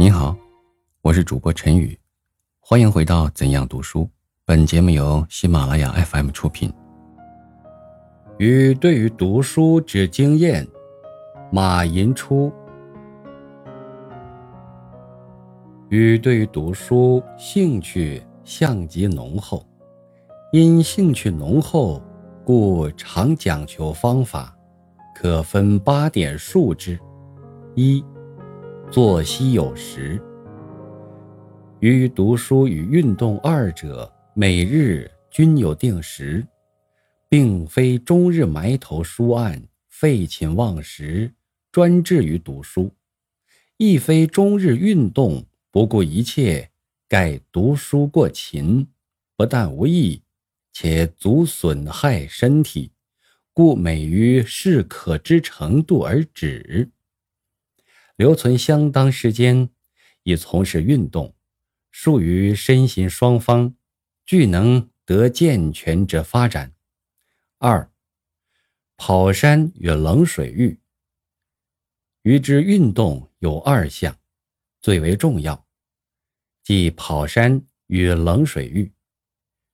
你好，我是主播陈宇，欢迎回到《怎样读书》。本节目由喜马拉雅 FM 出品。与对于读书之经验，马寅初。与对于读书兴趣相极浓厚，因兴趣浓厚，故常讲求方法，可分八点数之。一、作息有时。于读书与运动二者。每日均有定时，并非终日埋头书案、废寝忘食、专志于读书；亦非终日运动、不顾一切，盖读书过勤，不但无益，且足损害身体，故每于适可之程度而止。留存相当时间，以从事运动，术于身心双方。俱能得健全之发展。二、跑山与冷水浴。与之运动有二项，最为重要，即跑山与冷水浴，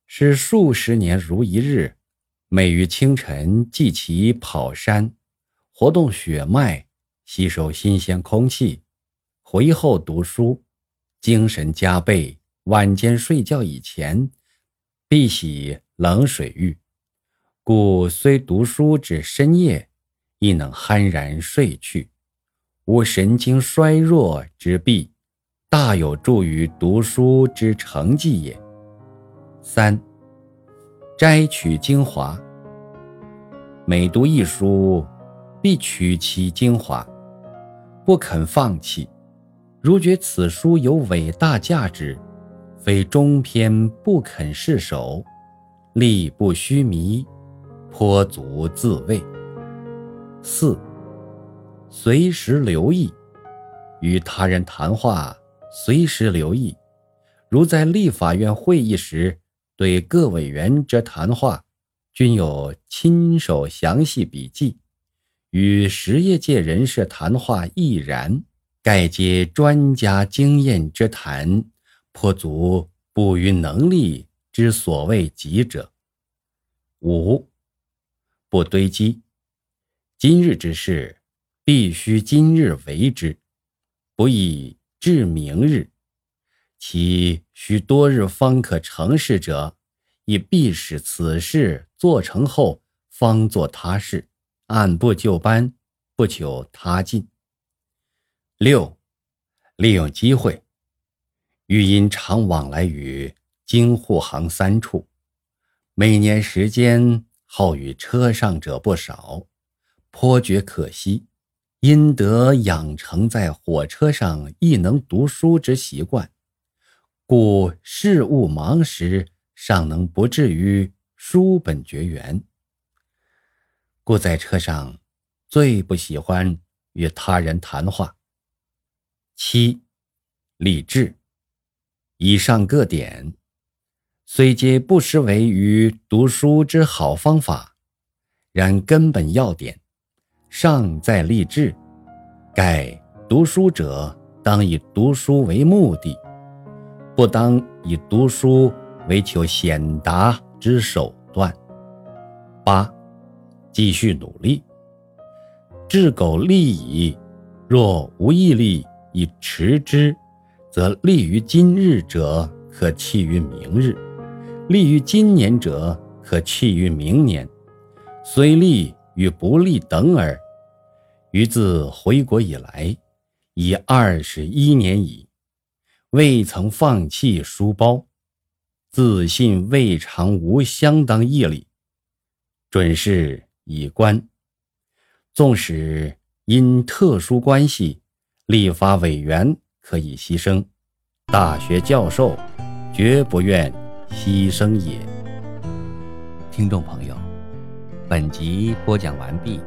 是数十年如一日，每于清晨即起跑山，活动血脉，吸收新鲜空气，回后读书，精神加倍。晚间睡觉以前。必洗冷水浴，故虽读书至深夜，亦能酣然睡去，无神经衰弱之弊，大有助于读书之成绩也。三、摘取精华，每读一书，必取其精华，不肯放弃。如觉此书有伟大价值。非中篇不肯释手，力不虚弥，颇足自慰。四，随时留意，与他人谈话，随时留意。如在立法院会议时，对各委员之谈话，均有亲手详细笔记；与实业界人士谈话亦然，盖皆专家经验之谈。颇足不于能力之所谓己者。五不堆积，今日之事必须今日为之，不以至明日。其需多日方可成事者，亦必使此事做成后方做他事，按部就班，不求他进。六利用机会。余因常往来于京沪杭三处，每年时间耗于车上者不少，颇觉可惜。因得养成在火车上亦能读书之习惯，故事务忙时尚能不至于书本绝缘。故在车上最不喜欢与他人谈话。七，理智。以上各点，虽皆不失为于读书之好方法，然根本要点尚在立志。盖读书者当以读书为目的，不当以读书为求显达之手段。八，继续努力。志苟利矣，若无毅力以持之。则利于今日者，可弃于明日；利于今年者，可弃于明年。虽利与不利等耳。于自回国以来，已二十一年矣，未曾放弃书包，自信未尝无相当毅力。准是以观。纵使因特殊关系，立法委员。可以牺牲，大学教授绝不愿牺牲也。听众朋友，本集播讲完毕，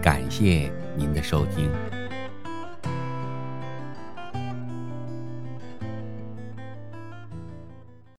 感谢您的收听。